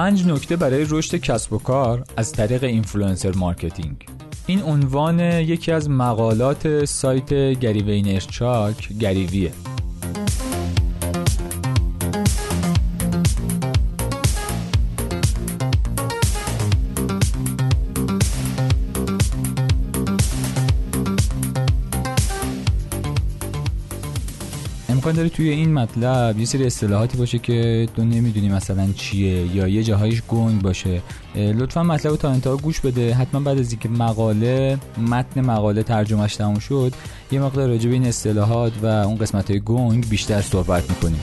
پنج نکته برای رشد کسب و کار از طریق influencer marketing. این عنوان یکی از مقالات سایت گری وینرچاک گریویه. امکان داره توی این مطلب یه سری اصطلاحاتی باشه که تو نمی‌دونی مثلا چیه یا یه جاهایش گنگ باشه. لطفا مطلب تا انتها گوش بده. حتما بعد از اینکه مقاله متن مقاله ترجمهش تموم شد یه مقدار راجع به این اصطلاحات و اون قسمت های گنگ بیشتر صحبت می‌کنیم.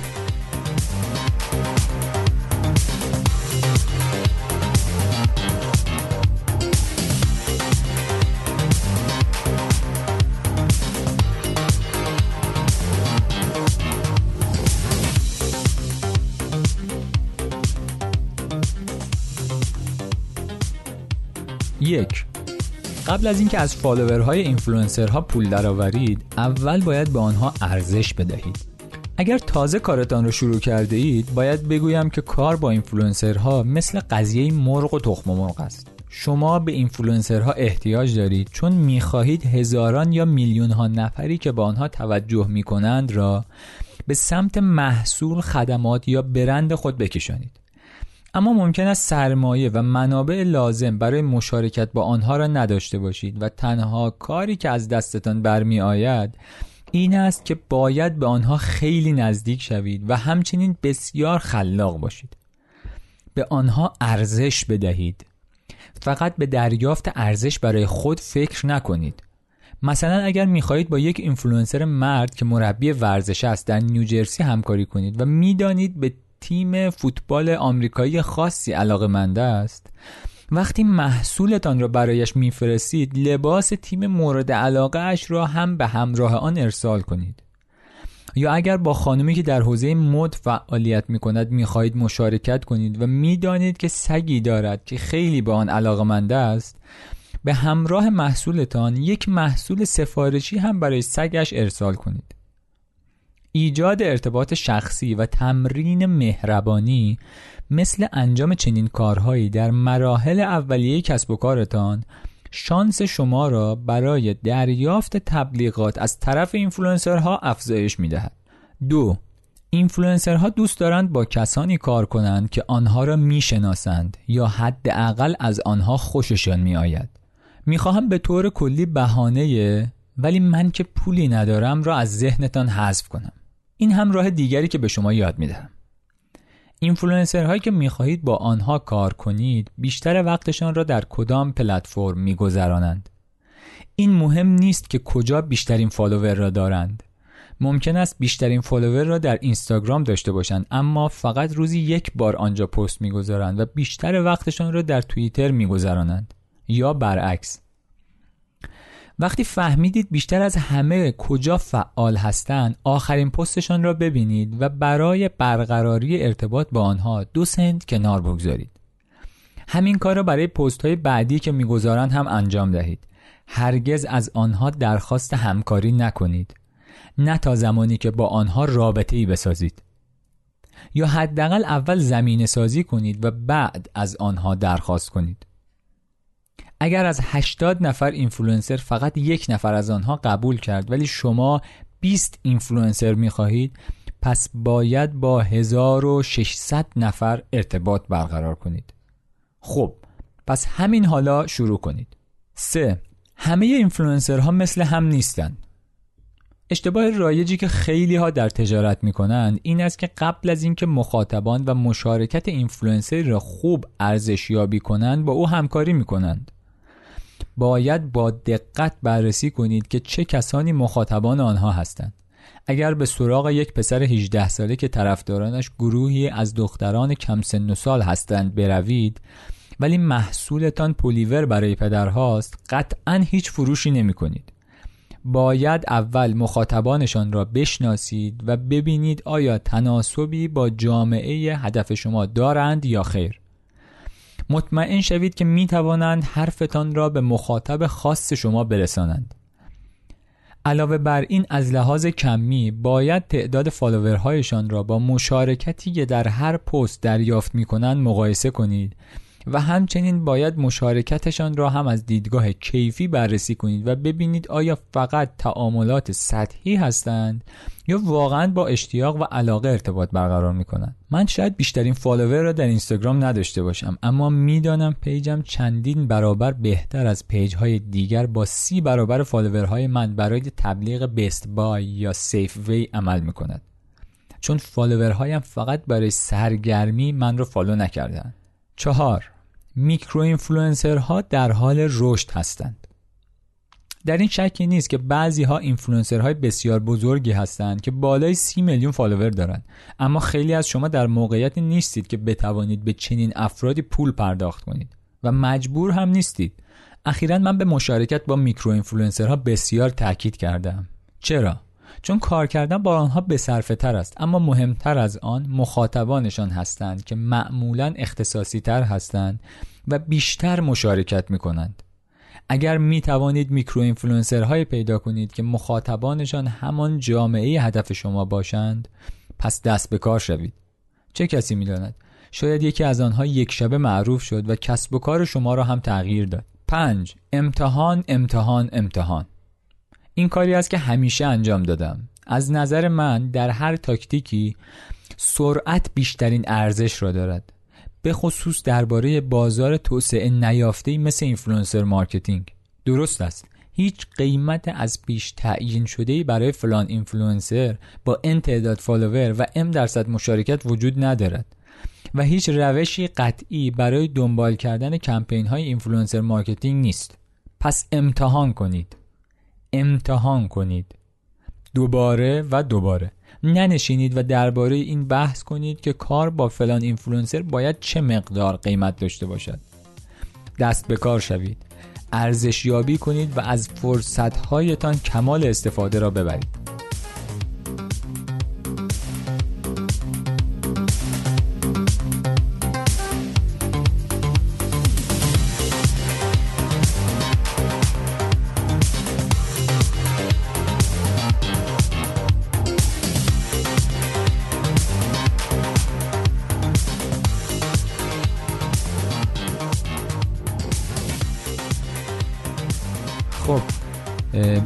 یک. قبل از اینکه از فالوورهای اینفلوئنسرها پول درآورید اول باید به آنها ارزش بدهید. اگر تازه کارتان رو شروع کرده اید باید بگویم که کار با اینفلوئنسرها مثل قضیه مرغ و تخم مرغ است. شما به اینفلوئنسرها احتیاج دارید چون می‌خواهید هزاران یا میلیون ها نفری که به آنها توجه می‌کنند را به سمت محصول خدمات یا برند خود بکشانید. اما ممکن است سرمایه و منابع لازم برای مشارکت با آنها را نداشته باشید و تنها کاری که از دستتان برمی آید این است که باید به آنها خیلی نزدیک شوید و همچنین بسیار خلاق باشید. به آنها ارزش بدهید. فقط به دریافت ارزش برای خود فکر نکنید. مثلا اگر می‌خواهید با یک اینفلوئنسر مرد که مربی ورزش است در نیوجرسی همکاری کنید و می‌دانید به تیم فوتبال آمریکایی خاصی علاقه منده است. وقتی محصولتان را برایش میفرستید لباس تیم مورد علاقه اش را هم به همراه آن ارسال کنید. یا اگر با خانمی که در حوزه مد فعالیت می کند می خواهید مشارکت کنید و می‌دانید که سگی دارد که خیلی به آن علاقه منده است به همراه محصولتان یک محصول سفارشی هم برای سگش ارسال کنید. ایجاد ارتباط شخصی و تمرین مهربانی مثل انجام چنین کارهایی در مراحل اولیه کسب و کارتان شانس شما را برای دریافت تبلیغات از طرف اینفلوئنسرها افزایش می‌دهد. دو اینفلوئنسرها دوست دارند با کسانی کار کنند که آنها را می‌شناسند یا حداقل از آنها خوششان میآید. می‌خواهم به طور کلی بهانه ولی من که پولی ندارم را از ذهنتان حذف کنم. این هم راه دیگری که به شما یاد می‌دهم. اینفلوئنسرهایی که می‌خواهید با آنها کار کنید بیشتر وقتشان را در کدام پلتفرم میگذرانند؟ این مهم نیست که کجا بیشترین فالوور را دارند. ممکن است بیشترین فالوور را در اینستاگرام داشته باشند اما فقط روزی یک بار آنجا پست می‌گذارند و بیشتر وقتشان را در توییتر میگذرانند یا برعکس. وقتی فهمیدید بیشتر از همه کجا فعال هستند آخرین پستشان را ببینید و برای برقراری ارتباط با آنها دو سنت کنار بگذارید. همین کار را برای پست های بعدی که می‌گذارند هم انجام دهید. هرگز از آنها درخواست همکاری نکنید. نه تا زمانی که با آنها رابطه ای بسازید. یا حداقل اول زمینه سازی کنید و بعد از آنها درخواست کنید. اگر از 80 نفر اینفلوئنسر فقط یک نفر از آنها قبول کرد ولی شما 20 اینفلوئنسر می‌خواهید پس باید با 1600 نفر ارتباط برقرار کنید. خب پس همین حالا شروع کنید. 3. همه اینفلوئنسرها مثل هم نیستند اشتباه رایجی که خیلی ها در تجارت می کنند این است که قبل از اینکه مخاطبان و مشارکت اینفلوئنسر را خوب ارزشیابی کنند با او همکاری می کنند باید با دقت بررسی کنید که چه کسانی مخاطبان آنها هستند اگر به سراغ یک پسر 18 ساله که طرفدارانش گروهی از دختران کم سن و سال هستند بروید ولی محصولتان پولیور برای پدرهاست قطعا هیچ فروشی نمی کنید. باید اول مخاطبانشان را بشناسید و ببینید آیا تناسبی با جامعه هدف شما دارند یا خیر مطمئن شوید که می توانند حرفتان را به مخاطب خاص شما برسانند. علاوه بر این از لحاظ کمی باید تعداد فالوورهایشان را با مشارکتی که در هر پست دریافت می کنند مقایسه کنید. و همچنین باید مشارکتشان را هم از دیدگاه کیفی بررسی کنید و ببینید آیا فقط تعاملات سطحی هستند یا واقعا با اشتیاق و علاقه ارتباط برقرار می کنند من شاید بیشترین فالوور را در اینستاگرام نداشته باشم اما می‌دانم پیجم چندین برابر بهتر از پیج های دیگر با سی برابر فالوورهای من برای تبلیغ Best Buy یا Safeway عمل می کند چون فالوورهایم فقط برای سرگرمی من را فالو نکردند. چهار میکرو ها در حال رشد هستند. در این شکی نیست که بعضی ها های بسیار بزرگی هستند که بالای سی میلیون فالوور دارند. اما خیلی از شما در موقعیت نیستید که بتوانید به چنین افرادی پول پرداخت کنید و مجبور هم نیستید. اخیرا من به مشارکت با میکرو ها بسیار تاکید کردم. چرا؟ چون کار کردن با آنها بصرفه تر است. اما مهمتر از آن مخاطبانشان هستند که معمولا اختصاصی تر هستند و بیشتر مشارکت می کنند اگر می توانید میکرو های پیدا کنید که مخاطبانشان همان جامعه هدف شما باشند پس دست به کار شوید. چه کسی می‌داند؟ شاید یکی از آنها یک شبه معروف شد و کسب و کار شما را هم تغییر داد. پنج امتحان امتحان امتحان. این کاری است که همیشه انجام دادم. از نظر من در هر تاکتیکی سرعت بیشترین ارزش را دارد. به خصوص درباره بازار توسعه نیافته مثل influencer marketing. درست است. هیچ قیمت از پیش تعیین شده برای فلان اینفلوئنسر با N تعداد فالوور و M درصد مشارکت وجود ندارد و هیچ روشی قطعی برای دنبال کردن کمپین های influencer marketing نیست. پس امتحان کنید. امتحان کنید. دوباره و دوباره. ننشینید و درباره این بحث کنید که کار با فلان اینفلوئنسر باید چه مقدار قیمت داشته باشد. دست به کار شوید. ارزشیابی کنید و از فرصتهایتان کمال استفاده را ببرید.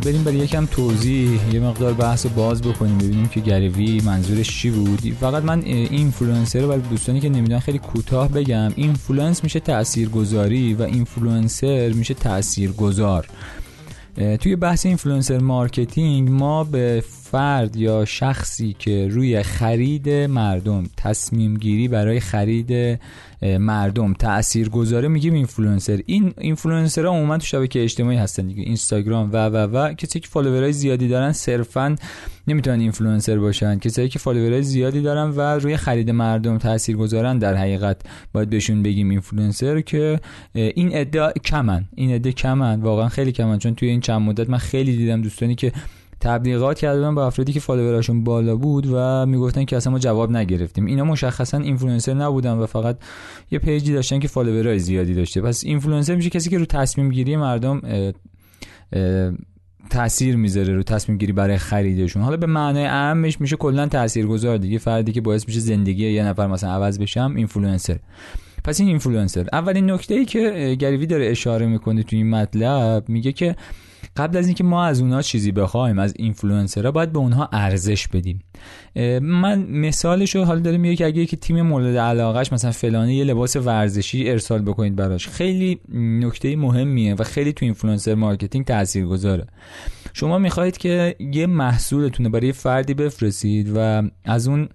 بریم برای یکم توضیح یه مقدار بحث باز بکنیم ببینیم که گریوی منظورش چی بود. فقط من اینفلوئنسر رو برای دوستانی که نمی‌دونن خیلی کوتاه بگم. influence میشه تاثیرگذاری و اینفلوئنسر میشه تاثیرگذار توی بحث influencer marketing ما به فرد یا شخصی که روی خرید مردم تصمیم گیری برای خرید مردم تأثیر گذاره میگیم اینفلوئنسر. این اینفلوئنسرها عموما تو شبکه اجتماعی هستن دیگه. اینستاگرام و و و. کسی که فالوورای زیادی دارن صرفا نمی‌تونن اینفلوئنسر باشن. کسایی که فالوورای زیادی دارن و روی خرید مردم تأثیر گذارن در حقیقت باید بهشون بگیم اینفلوئنسر که این ادعا کمن. این ادعا کمن. واقعا خیلی کمن. چون توی این چند مدت من خیلی دیدم دوستانی که تبلیغات کردن با افرادی که فالووراشون بالا بود و می‌گفتن که اصلا ما جواب نگرفتیم. اینا مشخصا اینفلوئنسر نبودن و فقط یه پیجی داشتن که فالوورای زیادی داشته. پس اینفلوئنسر میشه کسی که رو تصمیم گیری مردم تاثیر می‌ذاره رو تصمیم گیری برای خریدشون. حالا به معنای اعمش میشه کلا تاثیرگذار دیگه. فردی که باعث میشه زندگی یه نفر مثلا عوض بشه اینفلوئنسر پس این اینفلوئنسر اولین نکته ای که گریوی داره اشاره می‌کنه تو این مطلب میگه که قبل از اینکه ما از اونها چیزی بخوایم از اینفلوئنسرها باید به اونها ارزش بدیم. من مثالش رو حالا دارم میگه که اگه یکی تیم مورد علاقهش مثلا فلانی یه لباس ورزشی ارسال بکنید براش خیلی نکته مهمیه و خیلی تو influencer marketing تاثیرگذاره. شما می‌خواهید که یه محصولتونه برای فردی بفرستید و از اون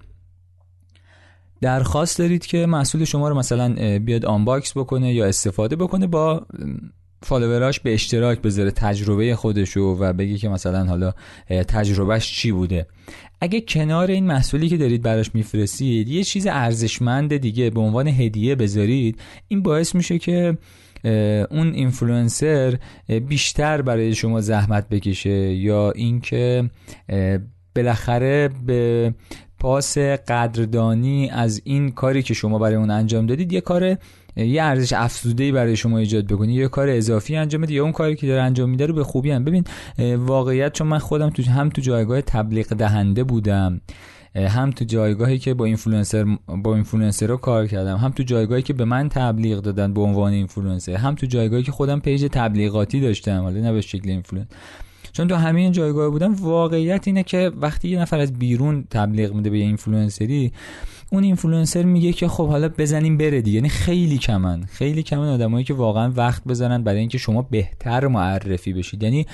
درخواست دارید که محصول شما رو مثلا بیاد آنباکس بکنه یا استفاده بکنه با فالووراش به اشتراک بذاره تجربه خودشو و بگی که مثلا حالا تجربهش چی بوده. اگه کنار این محصولی که دارید براش میفرستید یه چیز ارزشمند دیگه به عنوان هدیه بذارید این باعث میشه که اون اینفلوئنسر بیشتر برای شما زحمت بکشه یا اینکه بالاخره به پاس قدردانی از این کاری که شما برای اون انجام دادید یه کار یه ارزش افزوده برای شما ایجاد بکنه یه کار اضافی انجام بده یا اون کاری که داره انجام میده رو به خوبی هم. ببین واقعیت چون من خودم تو هم تو جایگاه تبلیغ دهنده بودم هم تو جایگاهی که با اینفلوئنسر با اینفلوئنسر رو کار کردم هم تو جایگاهی که به من تبلیغ دادن به عنوان اینفلوئنسر هم تو جایگاهی که خودم پیج تبلیغاتی داشتم حالا نه به شکل اینفلوئنسر چون تو همین جایگاه بودم واقعیت اینه که وقتی یه نفر از بیرون تبلیغ میده به یه اینفلوئنسری اون اینفلوئنسر میگه که خب حالا بزنیم بره دیگه. یعنی خیلی کمن. خیلی کمن آدمایی که واقعا وقت بزنن برای اینکه شما بهتر معرفی بشید. یعنی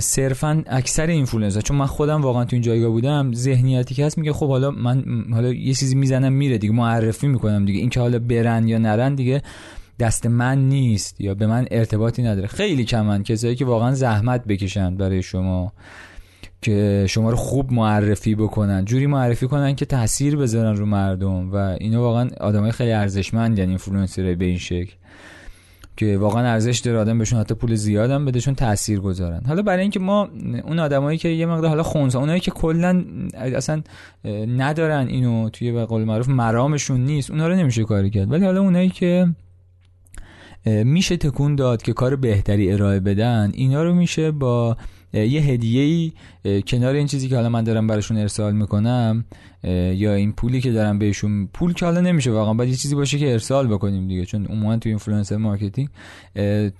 صرفا اکثر اینفلوئنسر چون من خودم واقعا تو این جایگاه بودم ذهنیتی که هست میگه خب حالا من حالا یه چیزی می‌زنم میره دیگه. معرفی می‌کنم دیگه. این که حالا برن یا نرن دیگه دست من نیست یا به من ارتباطی نداره. خیلی کمن کسایی که واقعا زحمت بکشن برای شما که شما رو خوب معرفی بکنن جوری معرفی کنن که تاثیر بذارن رو مردم. و اینا واقعا آدمای خیلی ارزشمند یعنی اینفلوئنسر به این شکل. که واقعا ارزش داره آدم بهشون حتی پول زیادم بدهشون تاثیر گذارن. حالا برای اینکه ما اون آدمایی که یه مقدار حالا خونسا اونایی که کلا اصلا ندارن اینو توی به قول معروف مرامشون نیست اونا رو نمیشه کاری کرد. ولی حالا اونایی که میشه تکون داد که کار بهتری ارائه بدن. اینا رو میشه با یه هدیه ای کنار این چیزی که حالا من دارم براشون ارسال می‌کنم یا این پولی که دارم بهشون پول که حالا نمیشه واقعا باید یه چیزی باشه که ارسال بکنیم دیگه چون عموما تو influencer marketing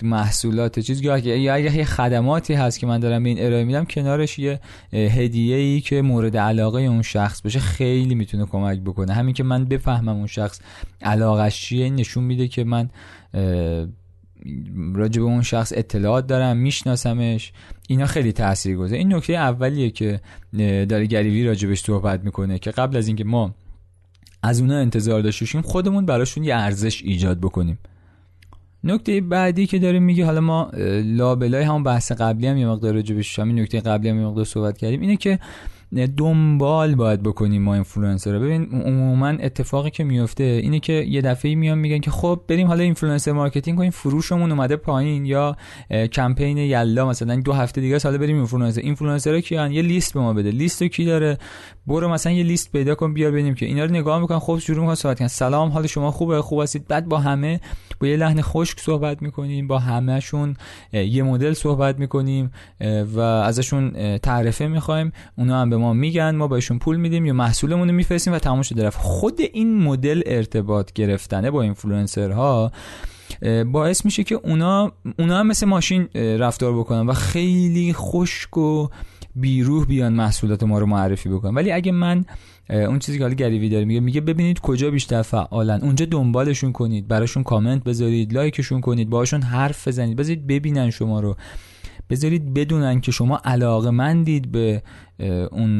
محصولات چیز یا اگه یه خدماتی هست که من دارم به این ارائه میدم کنارش یه هدیه ای که مورد علاقه اون شخص باشه خیلی می‌تونه کمک بکنه. همین که من بفهمم اون شخص علاقش چیه نشون میده که من راجع به اون شخص اطلاعات دارم میشناسمش. اینا خیلی تاثیر گذاره این نکته اولیه که داره گریوی راجبش صحبت می‌کنه که قبل از اینکه ما از اونا انتظار داشتیم خودمون براشون یه ارزش ایجاد بکنیم. نکته بعدی که داره میگه حالا ما لابلای همون بحث قبلی هم یه مقدار راجبش همین نکته قبلی هم یه مقدار صحبت کردیم اینه که دنبال باید بکنیم ما اینفلوئنسر ببین عموما اتفاقی که میفته اینه که یه دفعه میان میگن که خب بریم حالا influencer marketing کنیم فروشمون اومده پایین. یا کمپین یلدا مثلا دو هفته دیگه سال بریم اینفلوئنسر. اینفلوئنسرها کیان؟ یه لیست به ما بده. لیستو کی داره؟ برو مثلا یه لیست پیدا کن بیار ببینیم که اینا رو نگاه می‌کنن. خب شروع می‌کنن صحبت کردن. سلام حال شما خوبه؟ خوب هستید؟ بعد با همه با یه لحن خشک صحبت می‌کنیم. با همهشون یه مدل صحبت می‌کنیم و ازشون تعرفه می‌خوایم. اونا هم به ما میگن ما بهشون پول میدیم یا محصولمون رو میفرستیم و تمام شده رفت. خود این مدل ارتباط گرفتنه با اینفلوئنسرها باعث میشه که اونا اونا هم مثل ماشین رفتار بکنن و خیلی خشک و بیروح بیان محصولات ما رو معرفی بکنن. ولی اگه من اون چیزی که حالا Gary Vee داره میگه میگه ببینید کجا بیشتر فعالن. اونجا دنبالشون کنید براشون کامنت بذارید لایکشون کنید باشون حرف بزنید. بذارید ببینن شما رو. بذارید بدونن که شما علاقه مندید به اون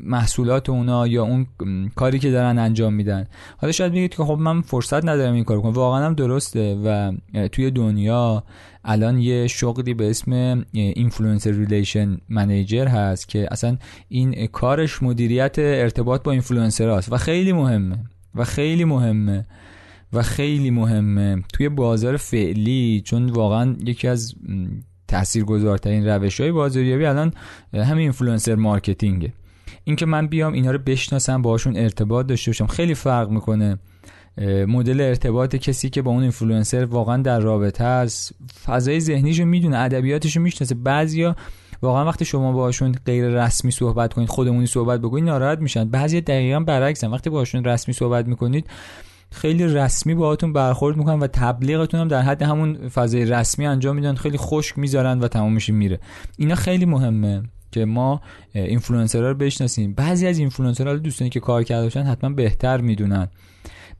محصولات اونا یا اون کاری که دارن انجام میدن. حالا شاید بگید که خب من فرصت ندارم این کار کنم. واقعا هم درسته و توی دنیا الان یه شغلی به اسم influencer relation manager هست که اصلا این کارش مدیریت ارتباط با اینفلوئنسر هست و خیلی مهمه. و خیلی مهمه. و خیلی مهمه. توی بازار فعلی چون واقعا یکی از تاثیرگذارترین روش های بازاریابی الان همین influencer marketing ه. اینکه من بیام اینا رو بشناسم باهاشون ارتباط داشته باشم خیلی فرق می‌کنه. مدل ارتباط کسی که با اون اینفلوئنسر واقعا در رابطه است. فضای ذهنیشو می‌دونه ادبیاتشو می‌شناسه. بعضیا واقعا وقتی شما باشون غیر رسمی صحبت کنید خودمونی صحبت بکنید ناراحت میشن. بعضی دقیقا برعکسن. وقتی باشون رسمی صحبت می‌کنید خیلی رسمی باهاتون برخورد می‌کنن و تبلیغتون هم در حد همون فضای رسمی انجام میدن خیلی خشک می‌ذارن و تمام میشه میره. اینا خیلی مهمه که ما اینفلوئنسرها رو بشناسیم. بعضی از اینفلوئنسرها دوستانی که کار کرده باشن حتما بهتر می‌دونن.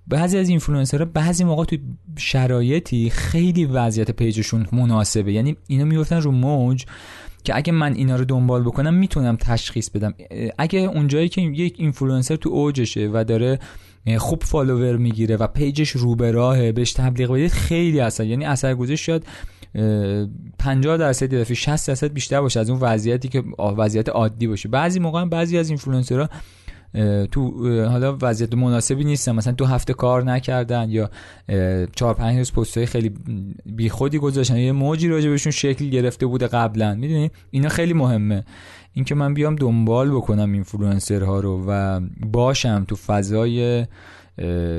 بعضی از اینفلوئنسرها بعضی موقع تو شرایطی خیلی وضعیت پیجشون مناسبه. یعنی اینا میفتن رو موج که اگه من اینا رو دنبال بکنم می‌تونم تشخیص بدم. اگه اونجایی که یک اینفلوئنسر تو اوجشه و داره خوب فالوور می‌گیره و پیجش رو به راهه بهش تبلیغ بدید خیلی اثر یعنی اثرگذاری شاید 50 درصد یا 60 درصد بیشتر باشه از اون وضعیتی که وضعیت عادی باشه. بعضی موقع بعضی از اینفلوئنسرها تو حالا وضعیت مناسبی نیستن. مثلا دو هفته کار نکردن یا چهار پنج روز پستای خیلی بیخودی گذاشتن. یه موجی راجع بهشون شکل گرفته بوده قبلا می‌دونی؟ اینا خیلی مهمه. اینکه من بیام دنبال بکنم اینفلوئنسرها رو و باشم تو فضای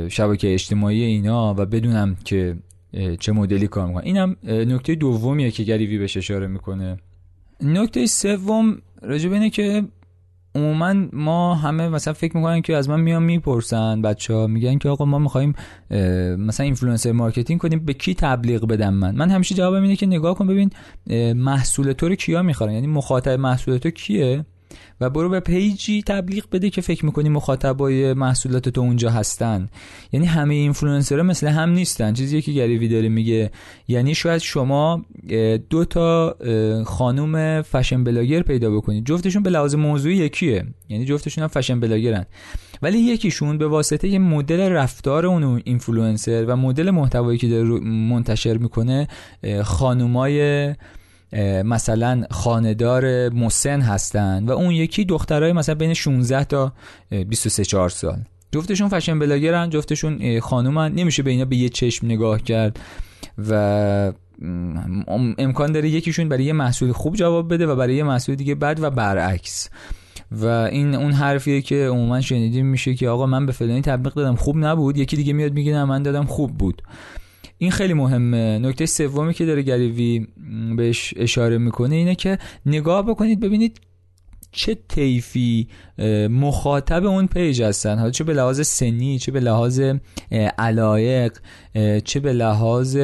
شبکه اجتماعی اینا و بدونم که چه مدلی کار می‌کنن. اینم نکته دومیه که Gary Vee بهش اشاره می‌کنه. نکته سوم راجب اینه که عموما ما همه مثلا فکر می‌کنن که از من میان می‌پرسن بچه ها میگن که آقا ما می‌خوایم مثلا influencer marketing کنیم به کی تبلیغ بدم من؟ من همیشه جوابم اینه که نگاه کن ببین محصول تو رو کیا می‌خورن یعنی مخاطب محصول تو کیه؟ و برو به پیجی تبلیغ بده که فکر می‌کنی مخاطبای محصولات تو اونجا هستن. یعنی همه اینفلوئنسرها مثل هم نیستن. چیزی که Gary Vee داره میگه. یعنی شاید شما دو تا خانوم fashion blogger پیدا بکنید. جفتشون به لحاظ موضوعی یکیه. یعنی جفتشون هم fashion blogger ن. ولی یکیشون به واسطه یه مدل رفتار اون اینفلوئنسر و مدل محتوایی که داره منتشر می‌کنه خانومای مثلا خانه‌دار مسن هستن و اون یکی دخترای مثلا بین 16 تا 23 4 سال. جفتشون فشن بلاگرن جفتشون خانومن. نمیشه به اینا به یه چشم نگاه کرد و امکان داره یکیشون برای یه محصول خوب جواب بده و برای یه محصول دیگه بد و برعکس. و این اون حرفیه که عموما شنیدیم میشه که آقا من به فلانی تبلیغ دادم خوب نبود. یکی دیگه میاد میگه من دادم خوب بود. این خیلی مهمه نکته سومی که داره گریوی بهش اشاره می‌کنه اینه که نگاه بکنید ببینید چه طیفی مخاطب اون پیج هستن. حالا چه به لحاظ سنی چه به لحاظ علایق چه به لحاظ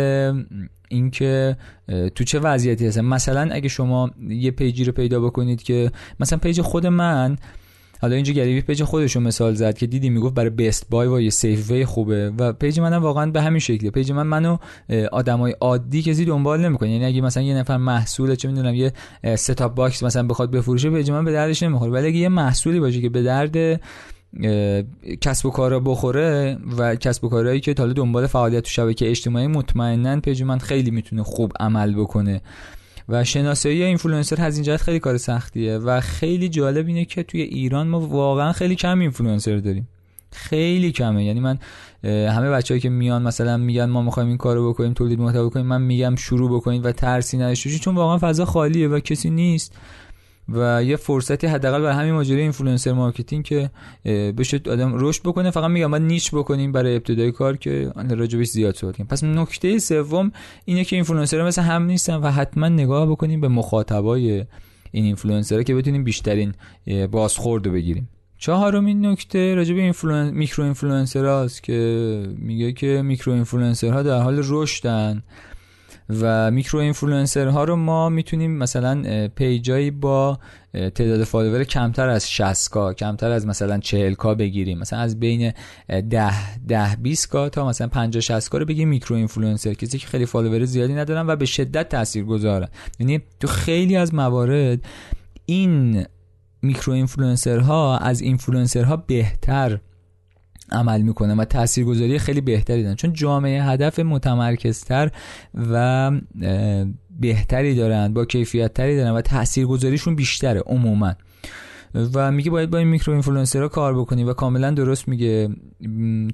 اینکه تو چه وضعیتی هستن. مثلا اگه شما یه پیجی رو پیدا بکنید که مثلا پیج خود من حالا اینجا Gary Vee پیج خودشون مثال زد که دیدی می‌گفت برای B2B و یه سیف وی خوبه. و پیج منم واقعا به همین شکله. پیج من منو آدمای عادی کسی دنبال نمی‌کنه یعنی اگه مثلا یه نفر محصول چه می‌دونم یه set-top box مثلا بخواد بفروشه پیج من به دردش نمی‌خوره. ولی اگه یه محصولی باشه که به درد کسب و کارا بخوره و کسب و کارهایی که حالا دنبال فعالیت تو شبکه اجتماعی مطمئنا پیج من خیلی می‌تونه خوب عمل بکنه. و شناسایی اینفلوئنسر از این جهت خیلی کار سختیه و خیلی جالب اینه که توی ایران ما واقعا خیلی کم اینفلوئنسر داریم. خیلی کمه. یعنی من همه بچه‌ای که میان مثلا میگن ما می‌خوایم این کارو بکنیم تولید محتوا بکنیم من میگم شروع بکنید و ترسی نداشته چون واقعا فضا خالیه و کسی نیست. و یه فرصتی حداقل برای همین ماجرای influencer marketing که بشه آدم رشد بکنه. فقط میگم باید niche بکنیم برای ابتدای کار که راجبش زیاد صحبت کنیم. پس نکته سوم اینه که اینفلوئنسرها مثل هم نیستن و حتما نگاه بکنیم به مخاطبای این اینفلوئنسرها که بتونیم بیشترین بازخورد رو بگیریم. چهارمین نکته راجع به اینفلوئن... micro influencer که میگه که micro influencer ها در حال رشدن. و micro influencer ها رو ما می‌تونیم مثلا پیجایی با تعداد فالوور کمتر از 60 K کمتر از مثلا 40 K بگیریم. مثلا از بین 10 10 20 K تا مثلا 50 60 K رو بگیم micro influencer کسی که خیلی فالوور زیادی ندارن و به شدت تاثیرگذارن. یعنی تو خیلی از موارد این micro influencer ها از اینفلوئنسر ها بهتر عمل می‌کنه و تاثیرگذاری خیلی بهتری دارن. چون جامعه هدف متمرکزتر و بهتری دارن با کیفیت تری دارن و تاثیرگذاریشون بیشتره عموما. و میگه باید با این micro influencer ها کار بکنی و کاملا درست میگه.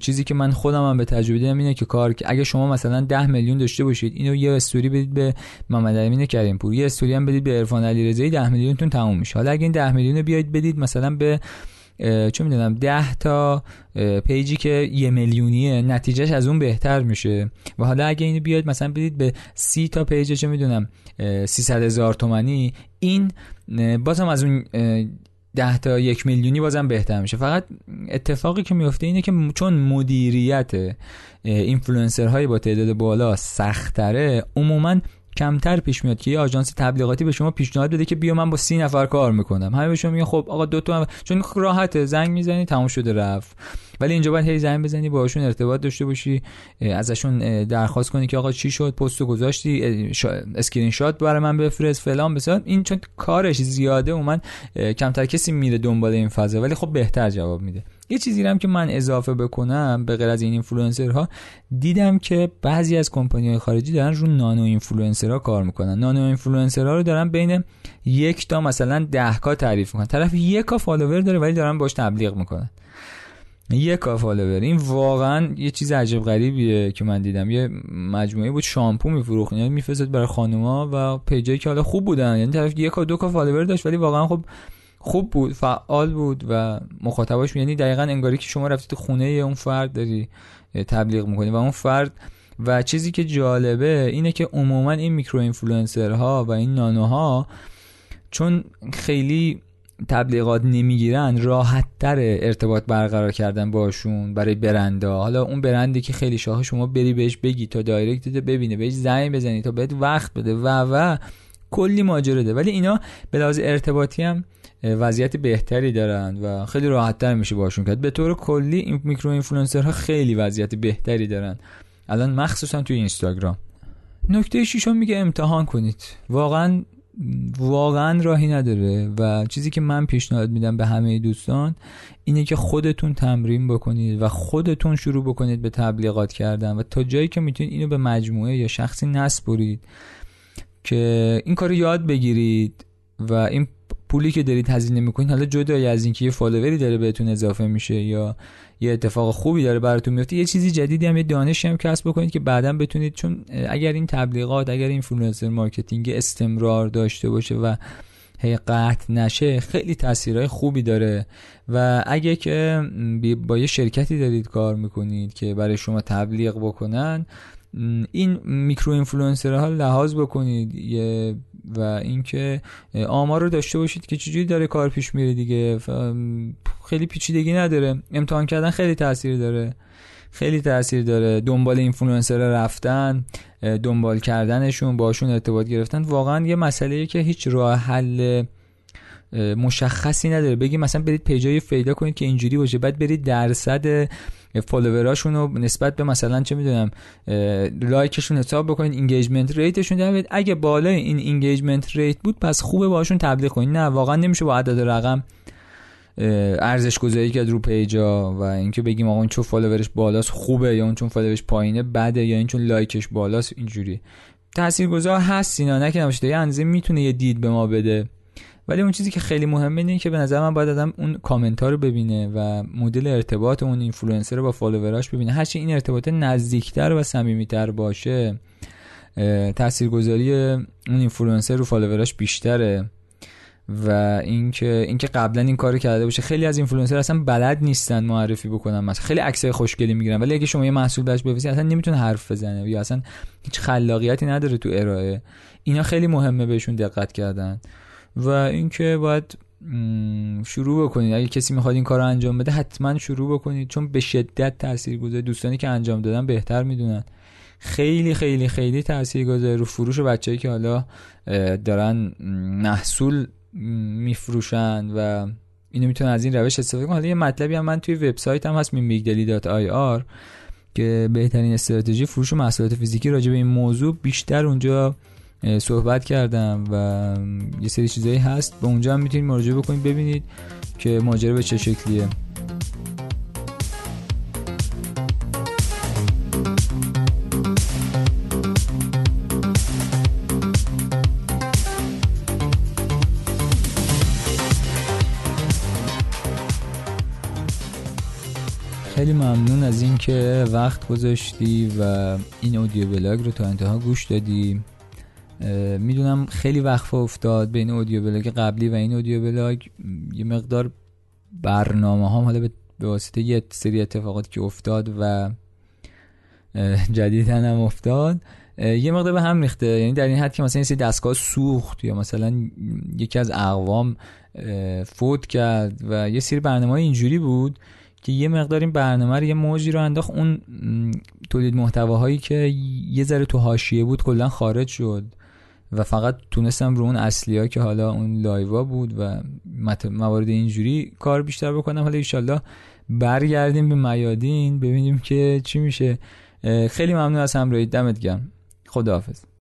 چیزی که من خودم هم به تجربه دیدم اینه که کار اگه شما مثلا 10 میلیون داشته باشید اینو یه استوری بدید به محمد امین کریم پور یه استوری هم بدید به عرفان علیرضایی 10 میلیونتون تموم میشه. حالا اگه این 10 میلیون بیاید بدید مثلا به چه می‌دونم ده تا پیجی که یه میلیونیه نتیجهش از اون بهتر میشه. و حالا اگه اینو بیاید مثلا بدید به سی تا پیج چه می‌دونم 300 هزار تومنی این بازم از اون ده تا یک میلیونی بازم بهتر میشه. فقط اتفاقی که میفته اینه که چون مدیریت اینفلوئنسرهای با تعداد بالا سختره عموما کمتر پیش میاد که یه آژانس تبلیغاتی به شما پیشنهاد بده که بیا من با سی نفر کار می‌کنم. همه به شما میگن خب آقا دو تا چون راحته زنگ می‌زنی تموم شده رفت. ولی اینجا باید هی زنگ بزنی باهاشون ارتباط داشته باشی ازشون درخواست کنی که آقا چی شد پستو گذاشتی اسکرین شات برای من بفرست فلان بسیار. این چون کارش زیاده و من کمتر کسی میره دنبال این فضا. ولی خب بهتر جواب میده. یه چیزی هم که من اضافه بکنم به غیر از این اینفلوئنسرها دیدم که بعضی از کمپانی های خارجی دارن رو nano influencer ها کار می‌کنن. nano influencer ها رو دارن بین یک تا مثلا ده K تعریف می‌کنن. طرف یک K فالوور داره ولی دارن باش تبلیغ می‌کنن. یک K فالوور این واقعا یه چیز عجب غریبیه که من دیدم. یه مجموعه بود شامپو میفروخت. یعنی میفرستاد برای خانوما و پیجایی که حالا خوب بودن. یعنی طرف یک K دو K فالوور داشت ولی واقعا خب خوب بود فعال بود و مخاطباش یعنی دقیقا انگاری که شما رفتید خونه اون فرد داری تبلیغ می‌کنی و اون فرد و چیزی که جالبه اینه که عموما این micro influencer ها و این nano ها چون خیلی تبلیغات نمی‌گیرن راحت تر ارتباط برقرار کردن باشون برای برندا. حالا اون برندی که خیلی شاخه شما بری بهش بگی تا دایرکت ببینه بهش زنگ بزنی تا بهت وقت بده و و کلی ماجرا ده ولی اینا به لحاظ ارتباطی هم وضعیت بهتری دارن و خیلی راحت تر میشه باشون کرد. به طور کلی این micro influencer ها خیلی وضعیت بهتری دارن الان مخصوصا توی اینستاگرام. نکته شیشم میگه امتحان کنید. واقعا واقعا راهی نداره و چیزی که من پیشنهاد میدم به همه دوستان اینه که خودتون تمرین بکنید و خودتون شروع بکنید به تبلیغات کردن و تا جایی که می‌تونید اینو به مجموعه یا شخصی نسپرید که این کار یاد بگیرید و این پولی که دارید هزینه می‌کنید حالا جدای از اینکه یه فالووری داره بهتون اضافه میشه یا یه اتفاق خوبی داره براتون میفته یه چیزی جدیدی هم یه دانشی هم کسب بکنید که بعدا بتونید چون اگر این تبلیغات اگر این influencer marketing استمرار داشته باشه و هی قطع نشه خیلی تاثیرهای خوبی داره. و اگه که با یه شرکتی دارید کار می‌کنید که برای شما تبلیغ بکنن این میکرو ها لحاظ بکنید و اینکه آمار رو داشته باشید که چجوری داره کار پیش میره دیگه خیلی پیچیدگی نداره. امتحان کردن خیلی تاثیر داره. خیلی تاثیر داره. دنبال اینفلوئنسر رفتن دنبال کردنشون باشون ارتباط گرفتن. واقعا یه مسئله که هیچ راه حل مشخصی نداره. بگی مثلا برید پیجای پیدا کنید که اینجوری باشه. بعد برید درصد فالووراشون رو نسبت به مثلا چه می‌دونم لایکشون حساب بکنید engagement rate شون در اگه بالای این engagement rate بود پس خوبه باشون تبلیغ کنید. نه واقعا نمیشه با عدد رقم ارزش گذاری کرد رو پیجا و اینکه بگیم آقا این چون followerش بالاست خوبه یا اون چون followerش پایینه بده یا این چون likeش بالاست اینجوری. تاثیرگذار هست اینا نه که یه می‌تونه یه دید به ما بده. ولی اون چیزی که خیلی مهمه اینه که به نظر من باید آدم اون کامنت رو ببینه و مدل ارتباط اون اینفلوئنسر با followerاش ببینه. هرچی این ارتباط نزدیکتر و صمیمیتر باشه تاثیرگذاری اون اینفلوئنسر رو followerاش بیشتره و اینکه اینکه قبلا این کارو کرده باشه. خیلی از اینفلوئنسر اصلا بلد نیستن معرفی بکنن. مثلا خیلی عکسای خوشگلی می‌گیرن. ولی اگه شما یه محصول بهش بفرستید اصلا نمی‌تونه حرف بزنه یا اصلا هیچ خلاقیتی نداره تو ارائه. اینا خیلی مهمه بهشون دقت کردن. و اینکه باید شروع بکنید. اگه کسی می‌خواد این کار رو انجام بده حتما شروع بکنید چون به شدت تاثیر گذاره دوستانی که انجام دادن بهتر می‌دونن. خیلی خیلی خیلی تاثیر گذاره رو فروش بچه‌ای که حالا دارن محصول میفروشن و اینو می‌تونن از این روش استفاده کنن. حالا یه مطلبی هم من توی وبسایت هم هست mimigdaily.ir که بهترین استراتژی فروش محصولات فیزیکی راجع به این موضوع بیشتر اونجا صحبت کردم و یه سری چیزایی هست. به اونجا هم می‌تونید مراجعه بکنید ببینید که ماجرا به چه شکلیه. خیلی ممنون از اینکه وقت گذاشتی و این audio blog رو تا انتها گوش دادی. می‌دونم خیلی وقفه افتاد بین audio blog قبلی و این audio blog یه مقدار برنامه هم حالا به واسطه یه سری اتفاقاتی که افتاد و جدیدا هم افتاد یه مقدار به هم ریخته. یعنی در این حد که مثلا یه سری دستگاه سوخت یا مثلا یکی از اقوام فوت کرد و یه سری برنامه اینجوری بود که یه مقدار این برنامه رو یه موجی رو انداخت اون تولید محتواهایی که یه ذره تو حاشیه بود کلا خارج شد. و فقط تونستم رو اون اصلی ها که حالا اون لایوا بود و موارد اینجوری کار بیشتر بکنم. حالا ایشالله برگردیم به میادین ببینیم که چی میشه. خیلی ممنون از همراهی. دمت گرم. خداحافظ.